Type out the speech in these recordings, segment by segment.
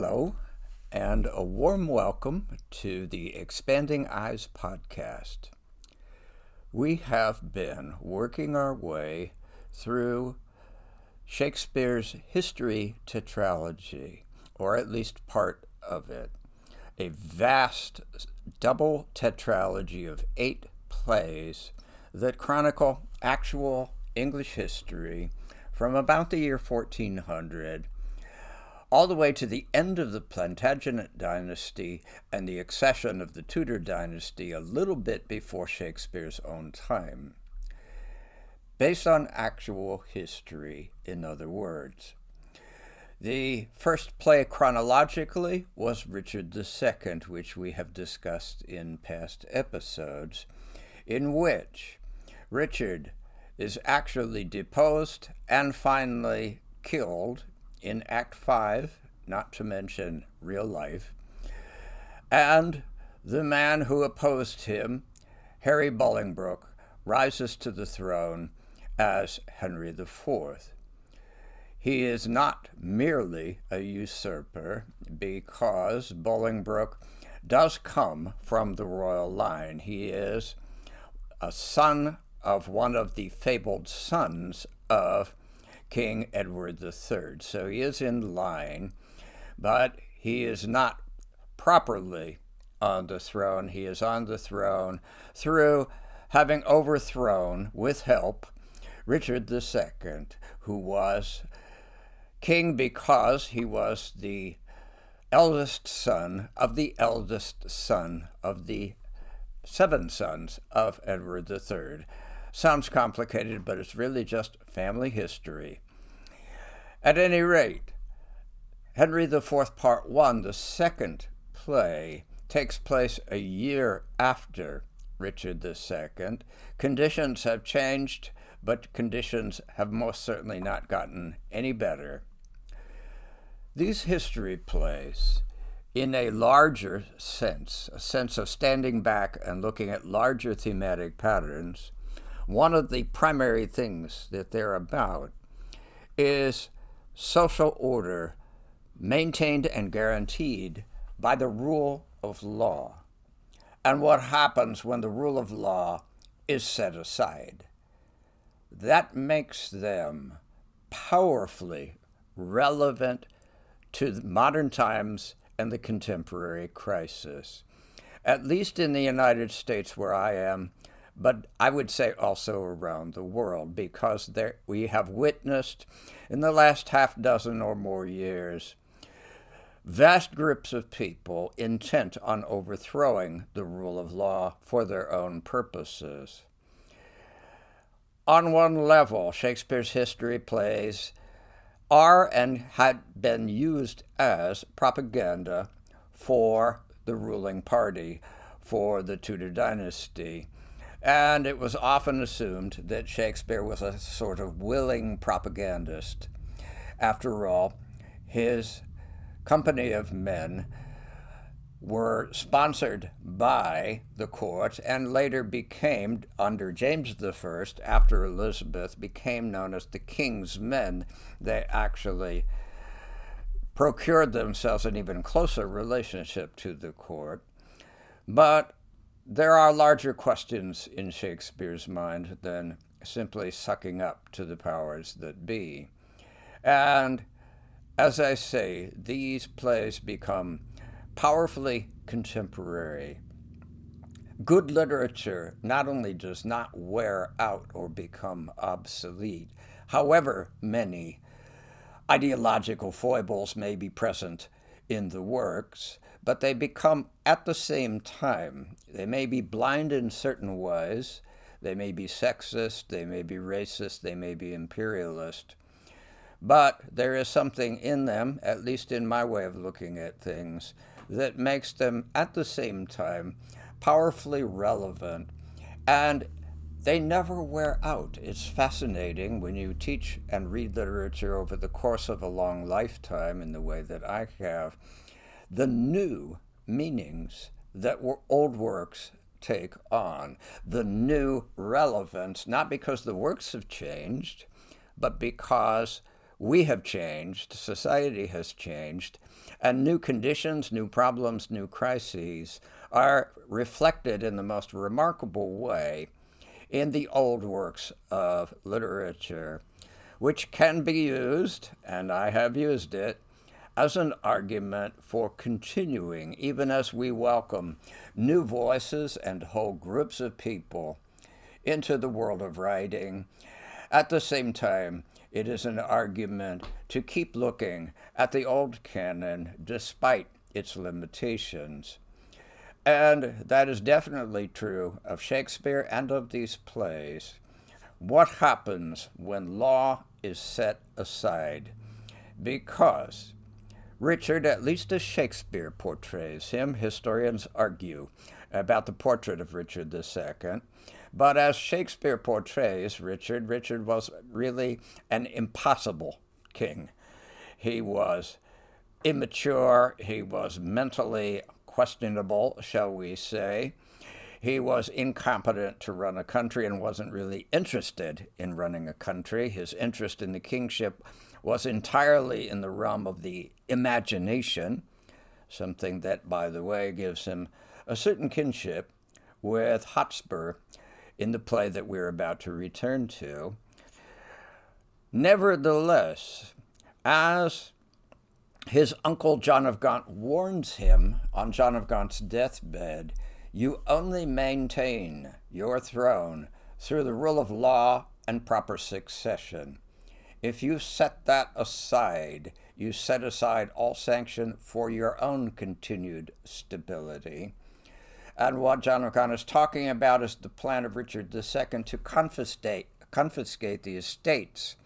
Hello, and a warm welcome to the Expanding Eyes podcast. We have been working our way through Shakespeare's history tetralogy, or at least part of it, a vast double tetralogy of eight plays that chronicle actual English history from about the year 1400 all the way to the end of the Plantagenet dynasty and the accession of the Tudor dynasty a little bit before Shakespeare's own time. Based on actual history, in other words. The first play chronologically was Richard II, which we have discussed in past episodes, in which Richard is actually deposed and finally killed in Act 5, not to mention real life, and the man who opposed him, Harry Bolingbroke, rises to the throne as Henry IV. He is not merely a usurper because Bolingbroke does come from the royal line. He is a son of one of the fabled sons of King Edward III. So he is in line, but he is not properly on the throne. He is on the throne through having overthrown, with help, Richard II, who was king because he was the eldest son of the eldest son of the seven sons of Edward III. Sounds complicated, but it's really just family history. At any rate, Henry IV, Part 1, the second play, takes place a year after Richard II. Conditions have changed, but conditions have most certainly not gotten any better. These history plays, in a larger sense, a sense of standing back and looking at larger thematic patterns, one of the primary things that they're about is social order maintained and guaranteed by the rule of law, and what happens when the rule of law is set aside. That makes them powerfully relevant to modern times and the contemporary crisis. At least in the United States, where I am, but I would say also around the world, because there, we have witnessed in the last half dozen or more years vast groups of people intent on overthrowing the rule of law for their own purposes. On one level, Shakespeare's history plays are and had been used as propaganda for the ruling party, for the Tudor dynasty and it was often assumed that Shakespeare was a sort of willing propagandist. After all, his company of men were sponsored by the court and later became, under James I, after Elizabeth, became known as the King's Men. They actually procured themselves an even closer relationship to the court. But there are larger questions in Shakespeare's mind than simply sucking up to the powers that be. And as I say, these plays become powerfully contemporary. Good literature not only does not wear out or become obsolete, however many ideological foibles may be present in the works, but they become at the same time. They may be blind in certain ways, they may be sexist, they may be racist, they may be imperialist. But there is something in them, at least in my way of looking at things, that makes them at the same time powerfully relevant and they never wear out. It's fascinating when you teach and read literature over the course of a long lifetime in the way that I have the new meanings that old works take on, the new relevance, not because the works have changed, but because we have changed, society has changed, and new conditions, new problems, new crises are reflected in the most remarkable way in the old works of literature, which can be used, and I have used it, as an argument for continuing, even as we welcome new voices and whole groups of people into the world of writing. At the same time, it is an argument to keep looking at the old canon despite its limitations. And that is definitely true of Shakespeare and of these plays. What happens when law is set aside? Because Richard, at least as Shakespeare portrays him, historians argue about the portrait of Richard II. But as Shakespeare portrays Richard, Richard was really an impossible king. He was immature, he was mentally questionable, shall we say. He was incompetent to run a country and wasn't really interested in running a country. His interest in the kingship was entirely in the realm of the imagination, something that, by the way, gives him a certain kinship with Hotspur in the play that we're about to return to. Nevertheless, as his uncle John of Gaunt warns him on John of Gaunt's deathbed you only maintain your throne through the rule of law and proper succession. If you set that aside, you set aside all sanction for your own continued stability. And what John Gaunt is talking about is the plan of Richard II to confiscate, confiscate the estates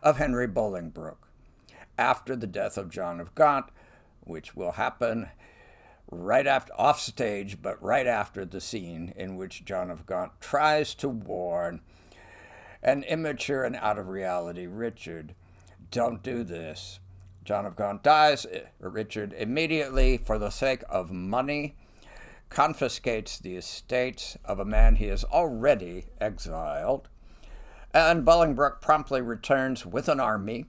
of Henry Bolingbroke after the death of John of Gaunt, which will happen right after off stage, but right after the scene in which John of Gaunt tries to warn an immature and out of reality Richard, don't do this. John of Gaunt dies. Eh, Richard immediately, for the sake of money, confiscates the estates of a man he has already exiled. And Bolingbroke promptly returns with an army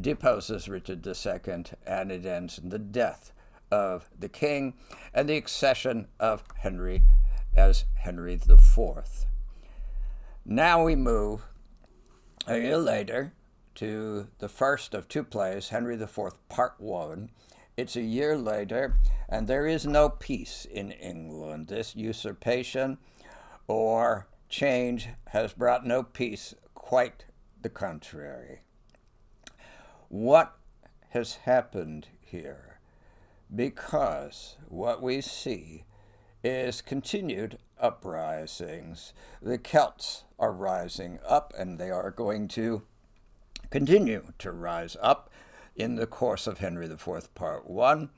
deposes Richard II, and it ends in the death of the king and the accession of Henry as Henry IV. Now we move a year later to the first of two plays, Henry IV, Part 1. It's a year later, and there is no peace in England. This usurpation or change has brought no peace, quite the contrary what has happened here because what we see is continued uprisings. The Celts are rising up and they are going to continue to rise up in the course of Henry IV, Part 1.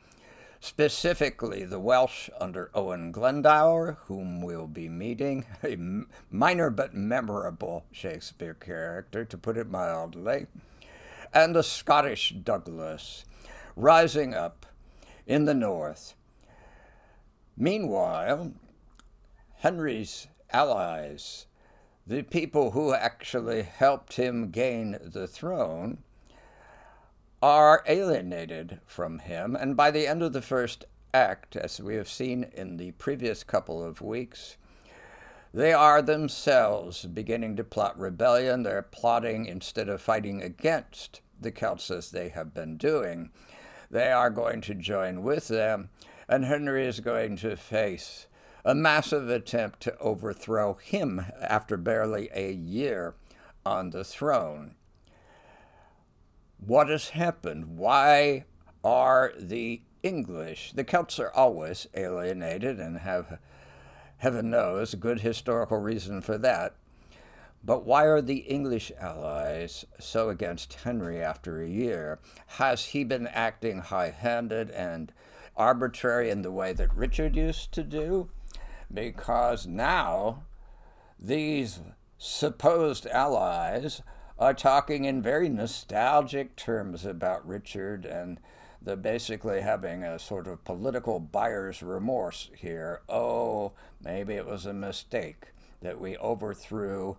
Specifically, the Welsh under Owen Glendower, whom we'll be meeting, a minor but memorable Shakespeare character, to put it mildly and the Scottish Douglas rising up in the north. Meanwhile, Henry's allies, the people who actually helped him gain the throne, are alienated from him, and by the end of the first act, as we have seen in the previous couple of weeks, they are themselves beginning to plot rebellion. They're plotting instead of fighting against the Celts as they have been doing. They are going to join with them, and Henry is going to face a massive attempt to overthrow him after barely a year on the throne. What has happened? Why are the English, the Celts are always alienated and have, heaven knows, good historical reason for that. But why are the English allies so against Henry after a year? Has he been acting high handed and arbitrary in the way that Richard used to do? Because now these supposed allies are talking in very nostalgic terms about Richard and the basically having a sort of political buyer's remorse here. Oh, maybe it was a mistake that we overthrew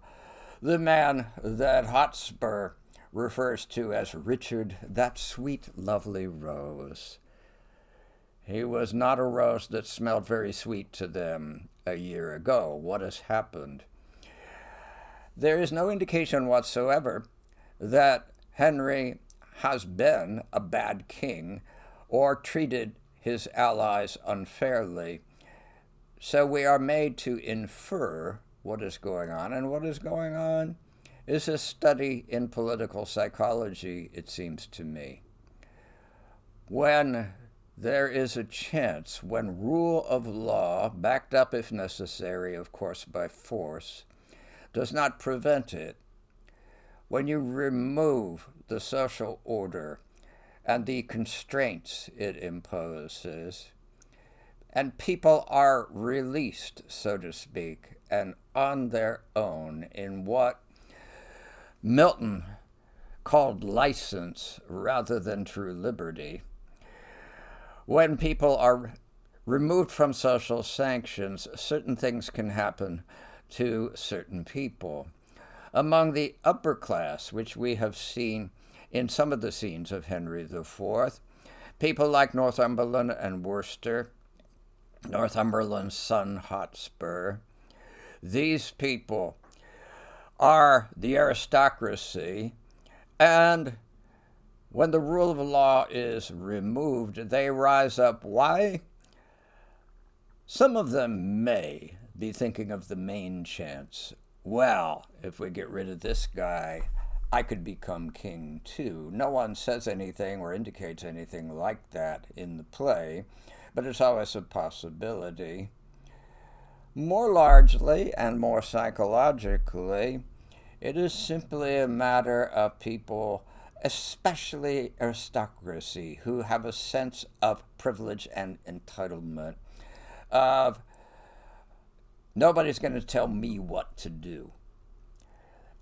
the man that Hotspur refers to as Richard, that sweet, lovely rose. He was not a rose that smelled very sweet to them a year ago. What has happened? There is no indication whatsoever that Henry has been a bad king or treated his allies unfairly. So we are made to infer what is going on, and what is going on is a study in political psychology, it seems to me. When there is a chance, when rule of law, backed up if necessary, of course, by force, does not prevent it, when you remove the social order and the constraints it imposes, and people are released, so to speak, and on their own in what Milton called license rather than true liberty. When people are removed from social sanctions, certain things can happen to certain people. Among the upper class, which we have seen in some of the scenes of Henry IV, people like Northumberland and Worcester, Northumberland's son Hotspur, these people are the aristocracy, and when the rule of law is removed, they rise up. Why? Some of them may be thinking of the main chance. Well, if we get rid of this guy, I could become king too. No one says anything or indicates anything like that in the play, but it's always a possibility. More largely and more psychologically, it is simply a matter of people, especially aristocracy, who have a sense of privilege and entitlement, of nobody's going to tell me what to do.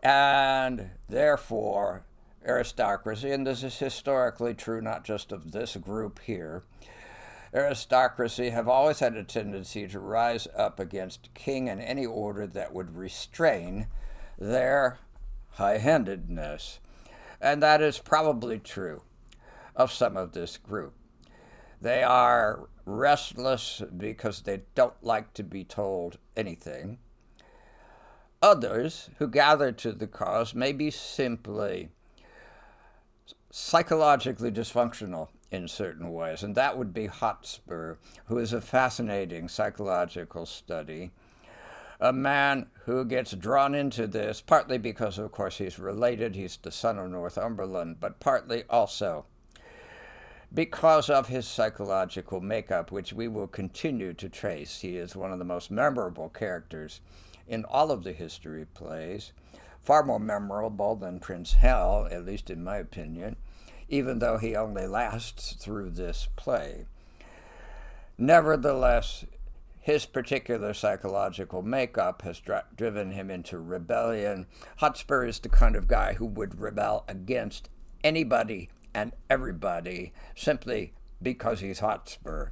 And therefore, aristocracy, and this is historically true not just of this group here, aristocracy have always had a tendency to rise up against king and any order that would restrain their high handedness. And that is probably true of some of this group. They are restless because they don't like to be told anything. Others who gather to the cause may be simply psychologically dysfunctional in certain ways, and that would be Hotspur, who is a fascinating psychological study. A man who gets drawn into this, partly because, of course, he's related, he's the son of Northumberland, but partly also because of his psychological makeup, which we will continue to trace. He is one of the most memorable characters in all of the history plays, far more memorable than Prince Hal, at least in my opinion even though he only lasts through this play. Nevertheless, his particular psychological makeup has dri- driven him into rebellion. Hotspur is the kind of guy who would rebel against anybody and everybody simply because he's Hotspur.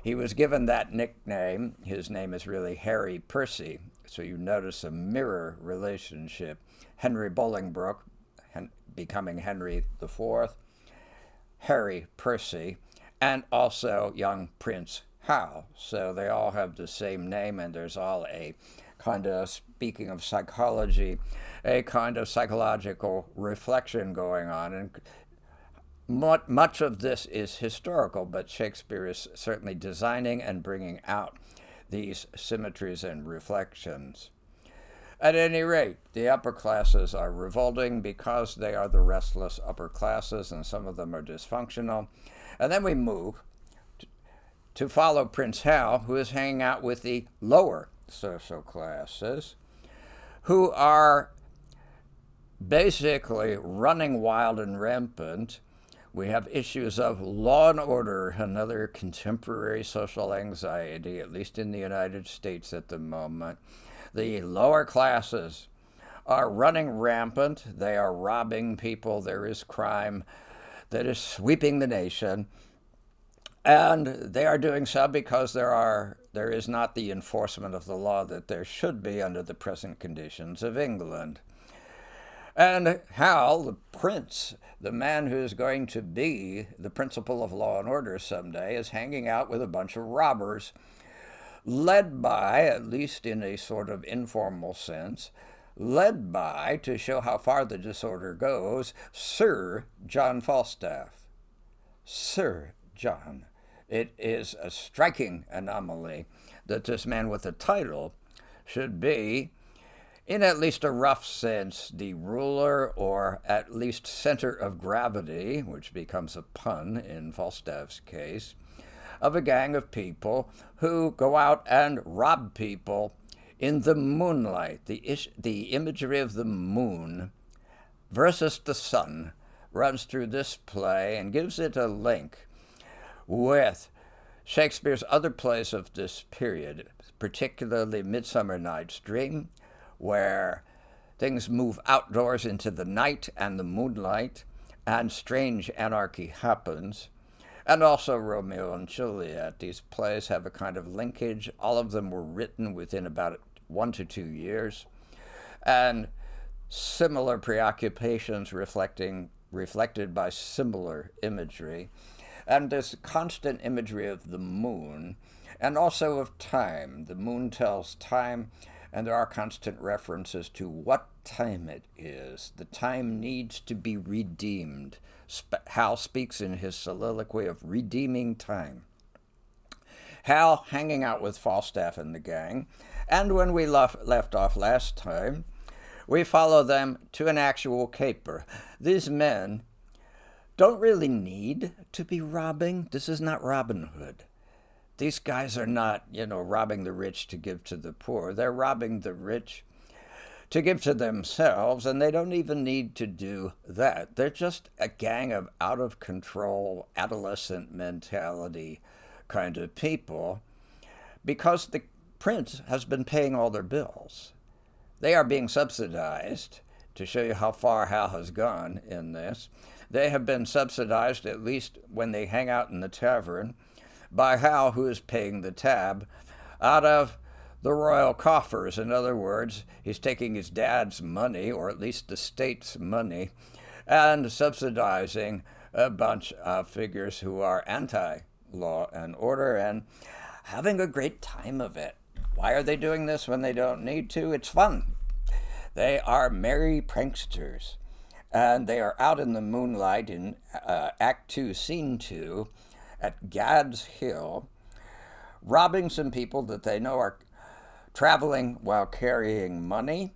He was given that nickname. His name is really Harry Percy, so you notice a mirror relationship. Henry Bolingbroke, becoming Henry IV, Harry Percy, and also young Prince Hal. So they all have the same name, and there's all a kind of, speaking of psychology, a kind of psychological reflection going on. And much of this is historical, but Shakespeare is certainly designing and bringing out these symmetries and reflections. At any rate, the upper classes are revolting because they are the restless upper classes, and some of them are dysfunctional. And then we move to follow Prince Hal, who is hanging out with the lower social classes, who are basically running wild and rampant. We have issues of law and order, another contemporary social anxiety, at least in the United States at the moment the lower classes are running rampant. They are robbing people. There is crime that is sweeping the nation. And they are doing so because there are there is not the enforcement of the law that there should be under the present conditions of England. And Hal, the prince, the man who's going to be the principal of law and order someday, is hanging out with a bunch of robbers, led by, at least in a sort of informal sense, led by, to show how far the disorder goes, Sir John Falstaff. Sir John. It is a striking anomaly that this man with a title should be, in at least a rough sense, the ruler or at least center of gravity, which becomes a pun in Falstaff's case, of a gang of people who go out and rob people in the moonlight. The, ish- the imagery of the moon versus the sun runs through this play and gives it a link with Shakespeare's other plays of this period, particularly Midsummer Night's Dream, where things move outdoors into the night and the moonlight, and strange anarchy happens. And also Romeo and Juliet. These plays have a kind of linkage. All of them were written within about one to two years. And similar preoccupations reflecting reflected by similar imagery. And this constant imagery of the moon and also of time. The moon tells time, and there are constant references to what time it is. The time needs to be redeemed. Hal speaks in his soliloquy of redeeming time. Hal hanging out with Falstaff and the gang, and when we left, left off last time, we follow them to an actual caper. These men don't really need to be robbing. This is not Robin Hood. These guys are not, you know, robbing the rich to give to the poor. They're robbing the rich to give to themselves, and they don't even need to do that. They're just a gang of out of control, adolescent mentality kind of people because the prince has been paying all their bills. They are being subsidized to show you how far Hal has gone in this. They have been subsidized, at least when they hang out in the tavern, by Hal, who is paying the tab, out of the royal coffers. In other words, he's taking his dad's money, or at least the state's money, and subsidizing a bunch of figures who are anti law and order and having a great time of it. Why are they doing this when they don't need to? It's fun. They are merry pranksters. And they are out in the moonlight in uh, Act 2, Scene 2, at Gad's Hill, robbing some people that they know are traveling while carrying money.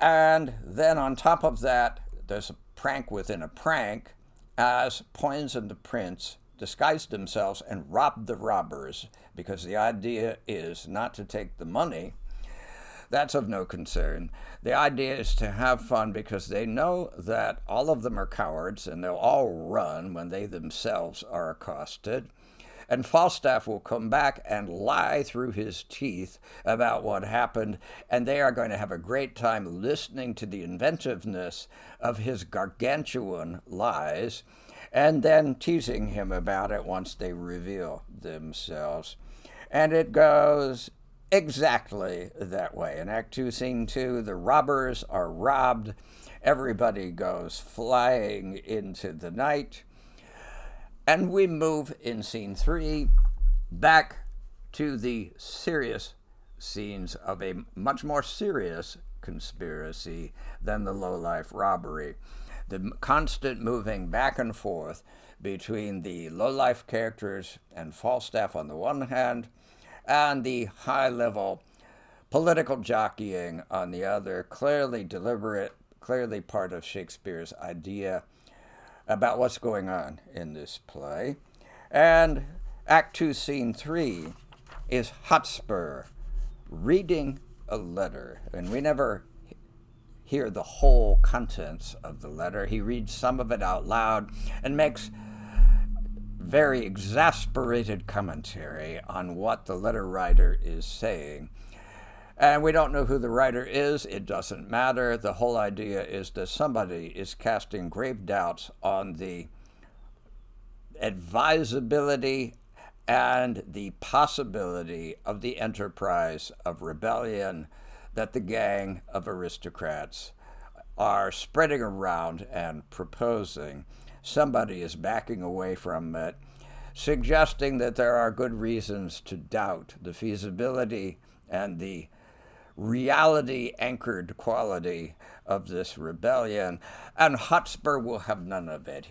And then on top of that, there's a prank within a prank as Poins and the Prince disguised themselves and robbed the robbers because the idea is not to take the money. That's of no concern. The idea is to have fun because they know that all of them are cowards and they'll all run when they themselves are accosted. And Falstaff will come back and lie through his teeth about what happened, and they are going to have a great time listening to the inventiveness of his gargantuan lies and then teasing him about it once they reveal themselves. And it goes exactly that way. In Act 2, Scene 2, the robbers are robbed. Everybody goes flying into the night. And we move in Scene 3 back to the serious scenes of a much more serious conspiracy than the low life robbery the constant moving back and forth between the low life characters and Falstaff on the one hand, and the high level political jockeying on the other, clearly deliberate, clearly part of Shakespeare's idea about what's going on in this play. And Act 2, Scene 3 is Hotspur reading a letter. And we never hear the whole contents of the letter. He reads some of it out loud and makes very exasperated commentary on what the letter writer is saying. And we don't know who the writer is, it doesn't matter. The whole idea is that somebody is casting grave doubts on the advisability and the possibility of the enterprise of rebellion that the gang of aristocrats are spreading around and proposing. Somebody is backing away from it, suggesting that there are good reasons to doubt the feasibility and the reality anchored quality of this rebellion. And Hotspur will have none of it.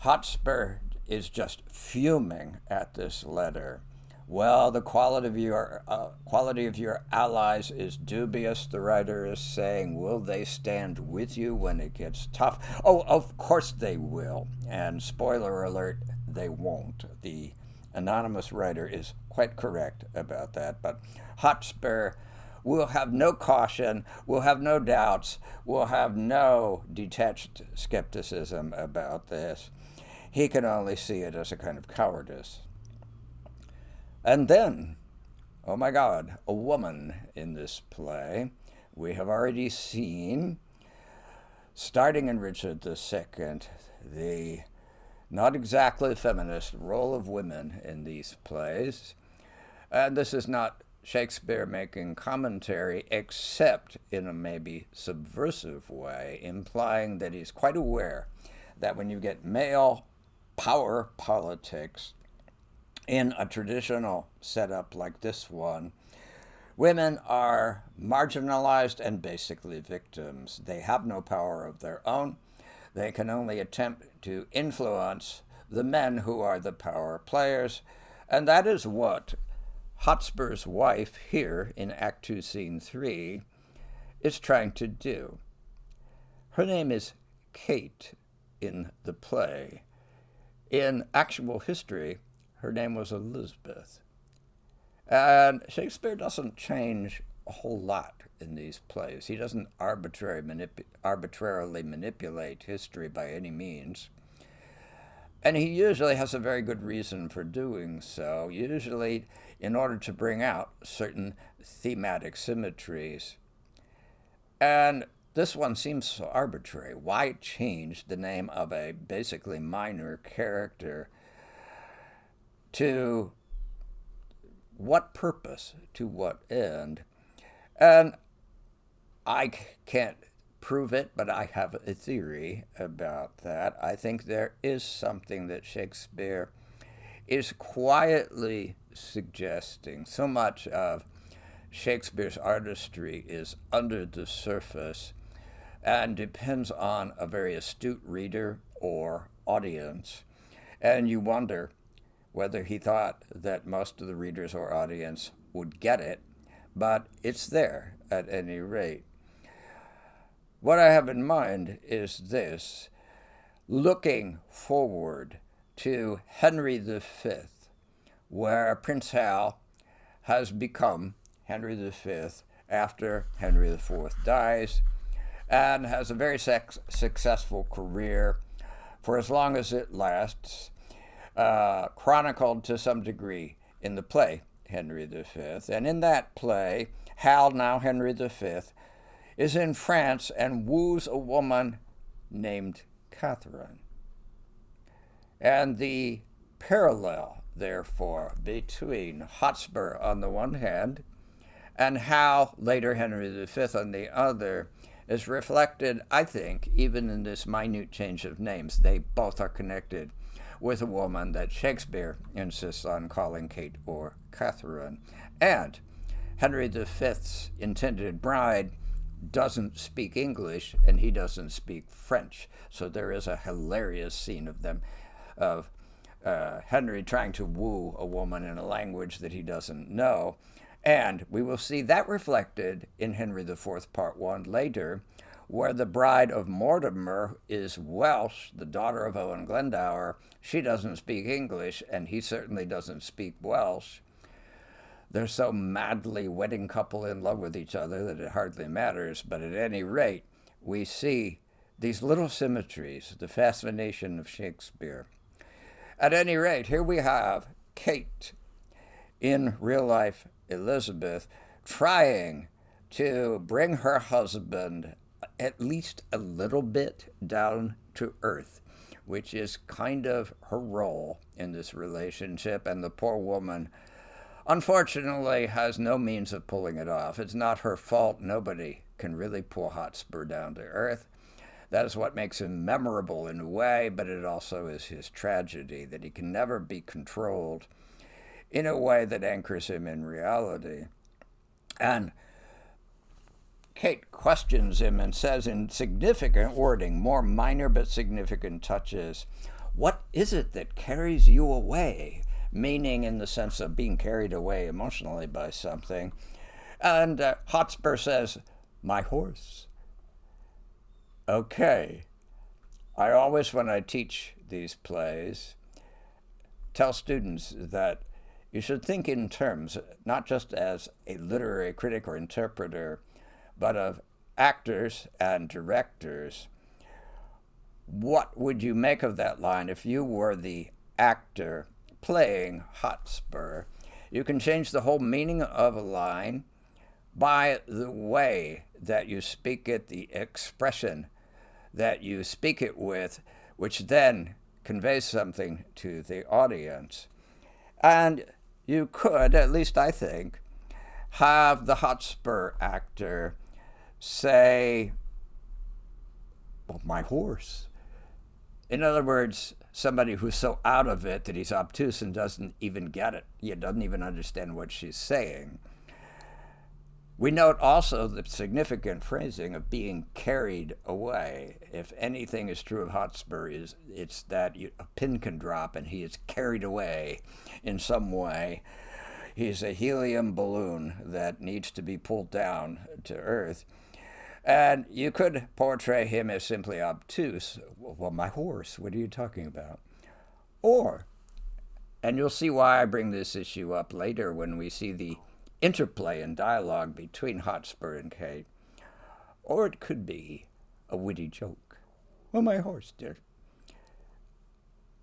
Hotspur is just fuming at this letter. Well, the quality of your uh, quality of your allies is dubious. The writer is saying, will they stand with you when it gets tough? Oh, of course they will. And spoiler alert, they won't. The anonymous writer is quite correct about that. But Hotspur will have no caution, will have no doubts, will have no detached skepticism about this. He can only see it as a kind of cowardice. And then, oh my God, a woman in this play. We have already seen, starting in Richard II, the not exactly feminist role of women in these plays. And this is not Shakespeare making commentary, except in a maybe subversive way, implying that he's quite aware that when you get male power politics, in a traditional setup like this one, women are marginalized and basically victims. They have no power of their own. They can only attempt to influence the men who are the power players. And that is what Hotspur's wife here in Act 2, Scene 3 is trying to do. Her name is Kate in the play. In actual history, her name was Elizabeth. And Shakespeare doesn't change a whole lot in these plays. He doesn't arbitrary manip- arbitrarily manipulate history by any means. And he usually has a very good reason for doing so, usually in order to bring out certain thematic symmetries. And this one seems so arbitrary. Why change the name of a basically minor character to what purpose, to what end. And I can't prove it, but I have a theory about that. I think there is something that Shakespeare is quietly suggesting. So much of Shakespeare's artistry is under the surface and depends on a very astute reader or audience. And you wonder whether he thought that most of the readers or audience would get it, but it's there at any rate. What I have in mind is this looking forward to Henry V, where Prince Hal has become Henry V after Henry IV dies and has a very sex- successful career for as long as it lasts uh, chronicled to some degree in the play Henry V. And in that play, Hal, now Henry V, is in France and woos a woman named Catherine. And the parallel, therefore, between Hotspur on the one hand and Hal, later Henry V, on the other, is reflected, I think, even in this minute change of names. They both are connected with a woman that Shakespeare insists on calling Kate or Catherine. And Henry V's intended bride doesn't speak English and he doesn't speak French. So there is a hilarious scene of them, of uh, Henry trying to woo a woman in a language that he doesn't know. And we will see that reflected in Henry IV, Part 1 later, where the bride of Mortimer is Welsh, the daughter of Owen Glendower. She doesn't speak English, and he certainly doesn't speak Welsh. They're so madly wedding couple in love with each other that it hardly matters, but at any rate, we see these little symmetries, the fascination of Shakespeare. At any rate, here we have Kate in real life Elizabeth trying to bring her husband at least a little bit down to earth, which is kind of her role in this relationship. And the poor woman, unfortunately, has no means of pulling it off. It's not her fault. Nobody can really pull Hotspur down to earth. That is what makes him memorable in a way, but it also is his tragedy that he can never be controlled in a way that anchors him in reality. And Kate questions him and says in significant wording, more minor but significant touches, What is it that carries you away? Meaning in the sense of being carried away emotionally by something. And uh, Hotspur says, My horse. Okay. I always, when I teach these plays, tell students that you should think in terms, not just as a literary critic or interpreter, but of actors and directors. What would you make of that line if you were the actor playing Hotspur? You can change the whole meaning of a line by the way that you speak it, the expression that you speak it with, which then conveys something to the audience. And you could, at least I think, have the Hotspur actor say, well, my horse. In other words, somebody who's so out of it that he's obtuse and doesn't even get it. He doesn't even understand what she's saying. We note also the significant phrasing of being carried away. If anything is true of Hotspur, is it's that you, a pin can drop and he is carried away in some way. He's a helium balloon that needs to be pulled down to Earth. And you could portray him as simply obtuse. Well, my horse, what are you talking about? Or, and you'll see why I bring this issue up later when we see the interplay and dialogue between Hotspur and Kate. Or it could be a witty joke. Well, my horse, dear.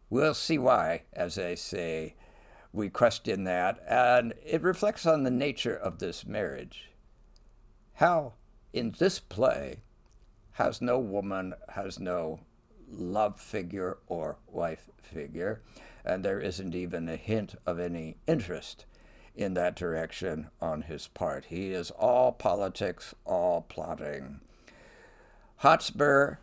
We'll see why, as I say, we question that, and it reflects on the nature of this marriage. Hal, in this play, has no woman, has no love figure or wife figure, and there isn't even a hint of any interest in that direction on his part. He is all politics, all plotting. Hotspur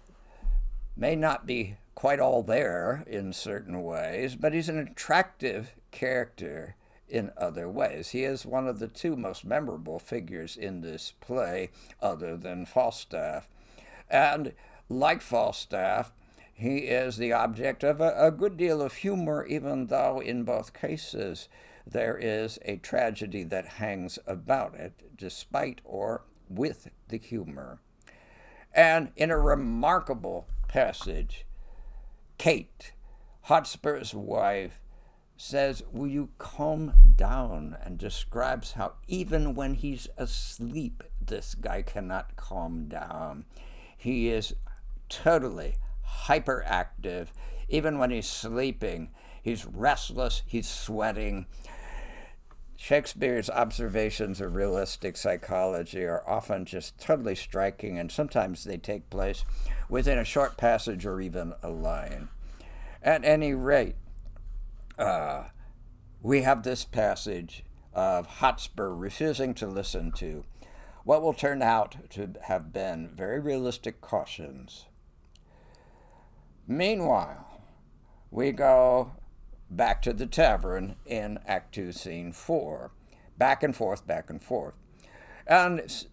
may not be quite all there in certain ways, but he's an attractive character in other ways. He is one of the two most memorable figures in this play, other than Falstaff. And like Falstaff, he is the object of a, a good deal of humor, even though in both cases there is a tragedy that hangs about it, despite or with the humor. And in a remarkable passage, Kate, Hotspur's wife, says, Will you calm down? and describes how even when he's asleep, this guy cannot calm down. He is totally hyperactive. Even when he's sleeping, he's restless, he's sweating, Shakespeare's observations of realistic psychology are often just totally striking, and sometimes they take place within a short passage or even a line. At any rate, uh, we have this passage of Hotspur refusing to listen to what will turn out to have been very realistic cautions. Meanwhile, we go back to the tavern in Act 2, Scene 4. Back and forth, back and forth. And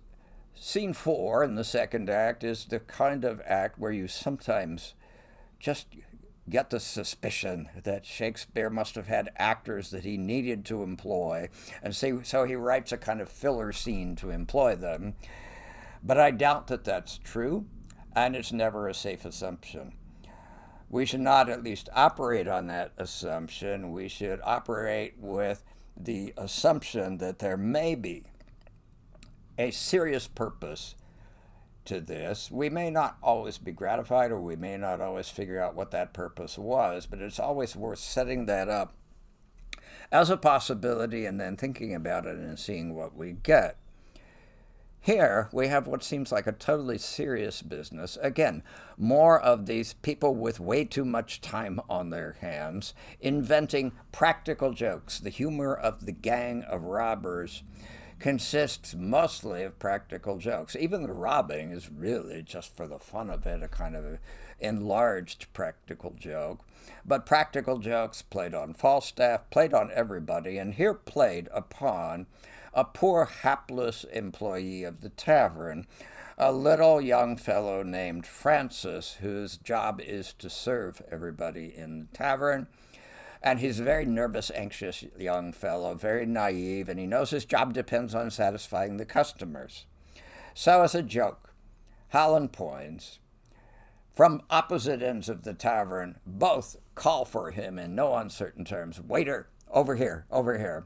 Scene 4 in the second act is the kind of act where you sometimes just get the suspicion that Shakespeare must have had actors that he needed to employ, and so, he writes a kind of filler scene to employ them. But I doubt that that's true, and it's never a safe assumption we should not at least operate on that assumption. We should operate with the assumption that there may be a serious purpose to this. We may not always be gratified or we may not always figure out what that purpose was, but it's always worth setting that up as a possibility and then thinking about it and seeing what we get. Here, we have what seems like a totally serious business. Again, more of these people with way too much time on their hands inventing practical jokes, the humor of the gang of robbers consists mostly of practical jokes. Even the robbing is really just for the fun of it, a kind of enlarged practical joke. But practical jokes played on Falstaff, played on everybody, and here played upon a poor hapless employee of the tavern, a little young fellow named Francis, whose job is to serve everybody in the tavern. And he's a very nervous, anxious young fellow, very naive, and he knows his job depends on satisfying the customers. So, as a joke, Hal and Poins, from opposite ends of the tavern, both call for him in no uncertain terms Waiter, over here, over here.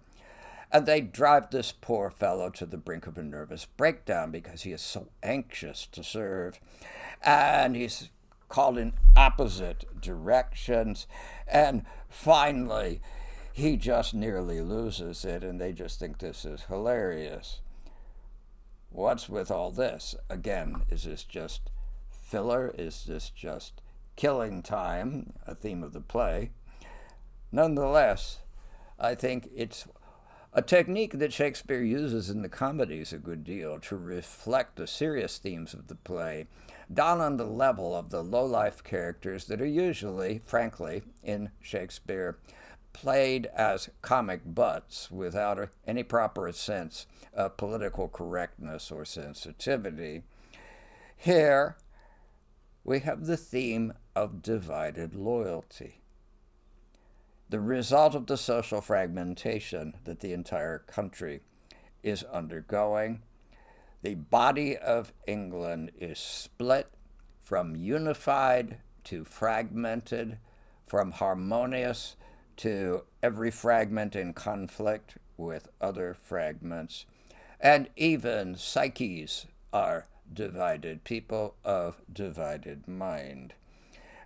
And they drive this poor fellow to the brink of a nervous breakdown because he is so anxious to serve. And he's called in opposite directions. And finally, he just nearly loses it, and they just think this is hilarious. What's with all this? Again, is this just filler? Is this just killing time, a theme of the play? Nonetheless, I think it's a technique that Shakespeare uses in the comedies a good deal to reflect the serious themes of the play down on the level of the low life characters that are usually, frankly, in Shakespeare, played as comic butts without any proper sense of political correctness or sensitivity. Here, we have the theme of divided loyalty the result of the social fragmentation that the entire country is undergoing. The body of England is split from unified to fragmented, from harmonious to every fragment in conflict with other fragments. And even psyches are divided, people of divided mind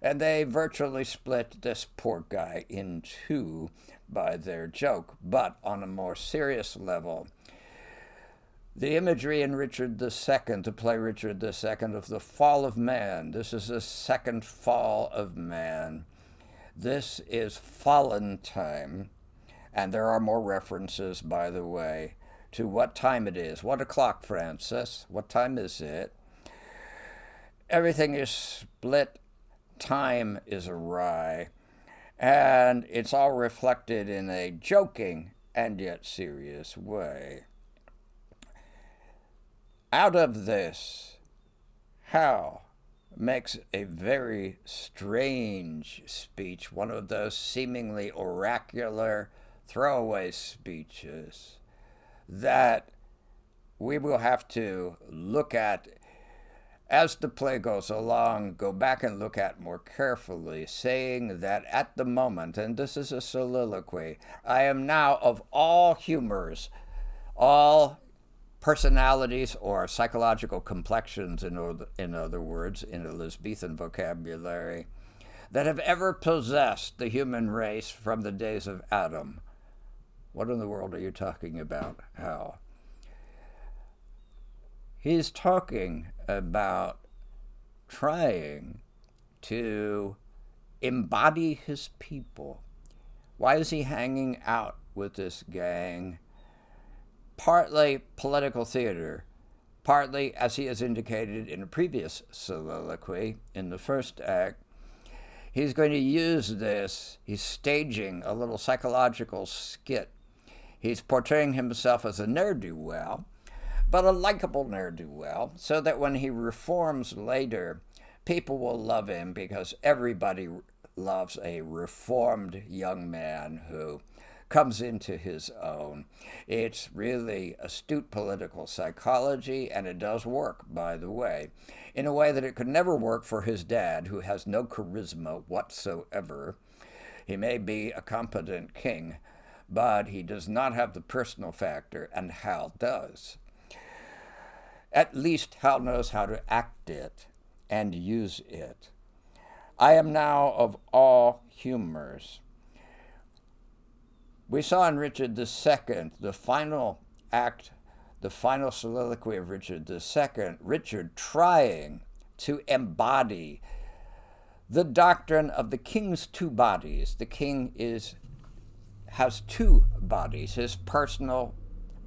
and they virtually split this poor guy in two by their joke. But on a more serious level, the imagery in Richard II, to play Richard II, of the fall of man. This is the second fall of man. This is fallen time. And there are more references, by the way, to what time it is. What o'clock, Francis? What time is it? Everything is split time is awry, and it's all reflected in a joking and yet serious way. Out of this, Hal makes a very strange speech, one of those seemingly oracular throwaway speeches that we will have to look at as the play goes along, go back and look at more carefully, saying that at the moment, and this is a soliloquy, I am now of all humors, all personalities or psychological complexions, in other, in other words, in Elizabethan vocabulary, that have ever possessed the human race from the days of Adam. What in the world are you talking about, Hal? He's talking about trying to embody his people. Why is he hanging out with this gang? Partly political theater, partly, as he has indicated in a previous soliloquy in the first act, he's going to use this. He's staging a little psychological skit. He's portraying himself as a ne'er do well but a likable ne'er do well, so that when he reforms later, people will love him because everybody loves a reformed young man who comes into his own. It's really astute political psychology, and it does work, by the way, in a way that it could never work for his dad, who has no charisma whatsoever. He may be a competent king, but he does not have the personal factor, and Hal does at least Hal knows how to act it and use it. I am now of all humors. We saw in Richard II, the final act, the final soliloquy of Richard II, Richard trying to embody the doctrine of the king's two bodies. The king is has two bodies, his personal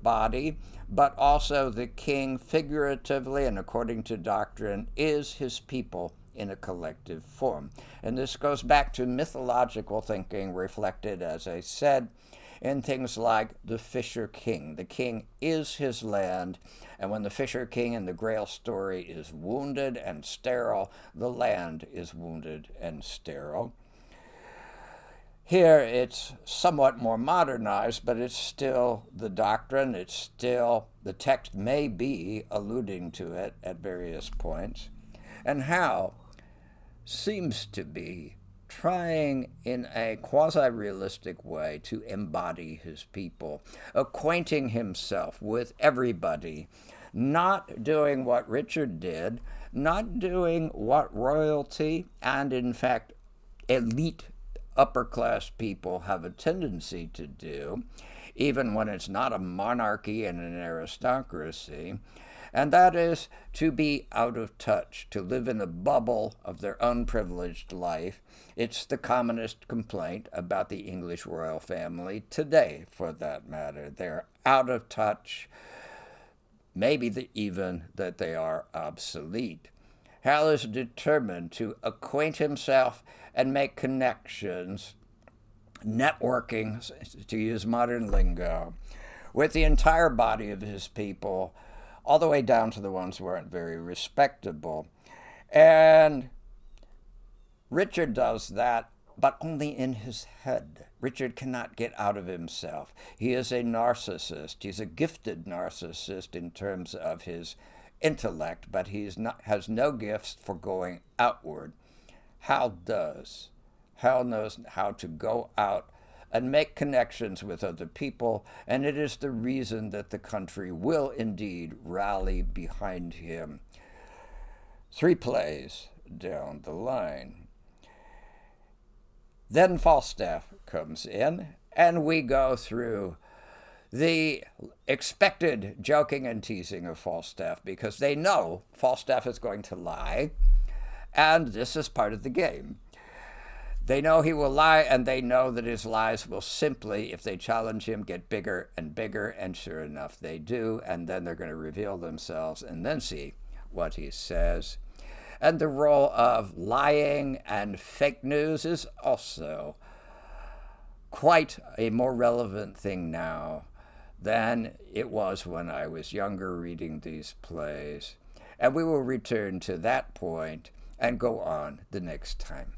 body, but also the king, figuratively and according to doctrine, is his people in a collective form. And this goes back to mythological thinking, reflected, as I said, in things like the Fisher King. The king is his land, and when the Fisher King in the Grail story is wounded and sterile, the land is wounded and sterile. Here it's somewhat more modernized, but it's still the doctrine. It's still, the text may be alluding to it at various points. And Hal seems to be trying in a quasi realistic way to embody his people, acquainting himself with everybody, not doing what Richard did, not doing what royalty and, in fact, elite upper class people have a tendency to do, even when it's not a monarchy and an aristocracy and that is to be out of touch, to live in the bubble of their unprivileged life. It's the commonest complaint about the English royal family today, for that matter. They're out of touch, maybe the, even that they are obsolete. Hal is determined to acquaint himself and make connections, networking, to use modern lingo, with the entire body of his people all the way down to the ones who aren't very respectable. And Richard does that, but only in his head. Richard cannot get out of himself. He is a narcissist. He's a gifted narcissist in terms of his intellect, but he not, has no gifts for going outward. Hal does. Hal knows how to go out and make connections with other people, and it is the reason that the country will indeed rally behind him. Three plays down the line. Then Falstaff comes in, and we go through the expected joking and teasing of Falstaff because they know Falstaff is going to lie, and this is part of the game. They know he will lie, and they know that his lies will simply, if they challenge him, get bigger and bigger. And sure enough, they do. And then they're going to reveal themselves and then see what he says. And the role of lying and fake news is also quite a more relevant thing now than it was when I was younger reading these plays. And we will return to that point and go on the next time.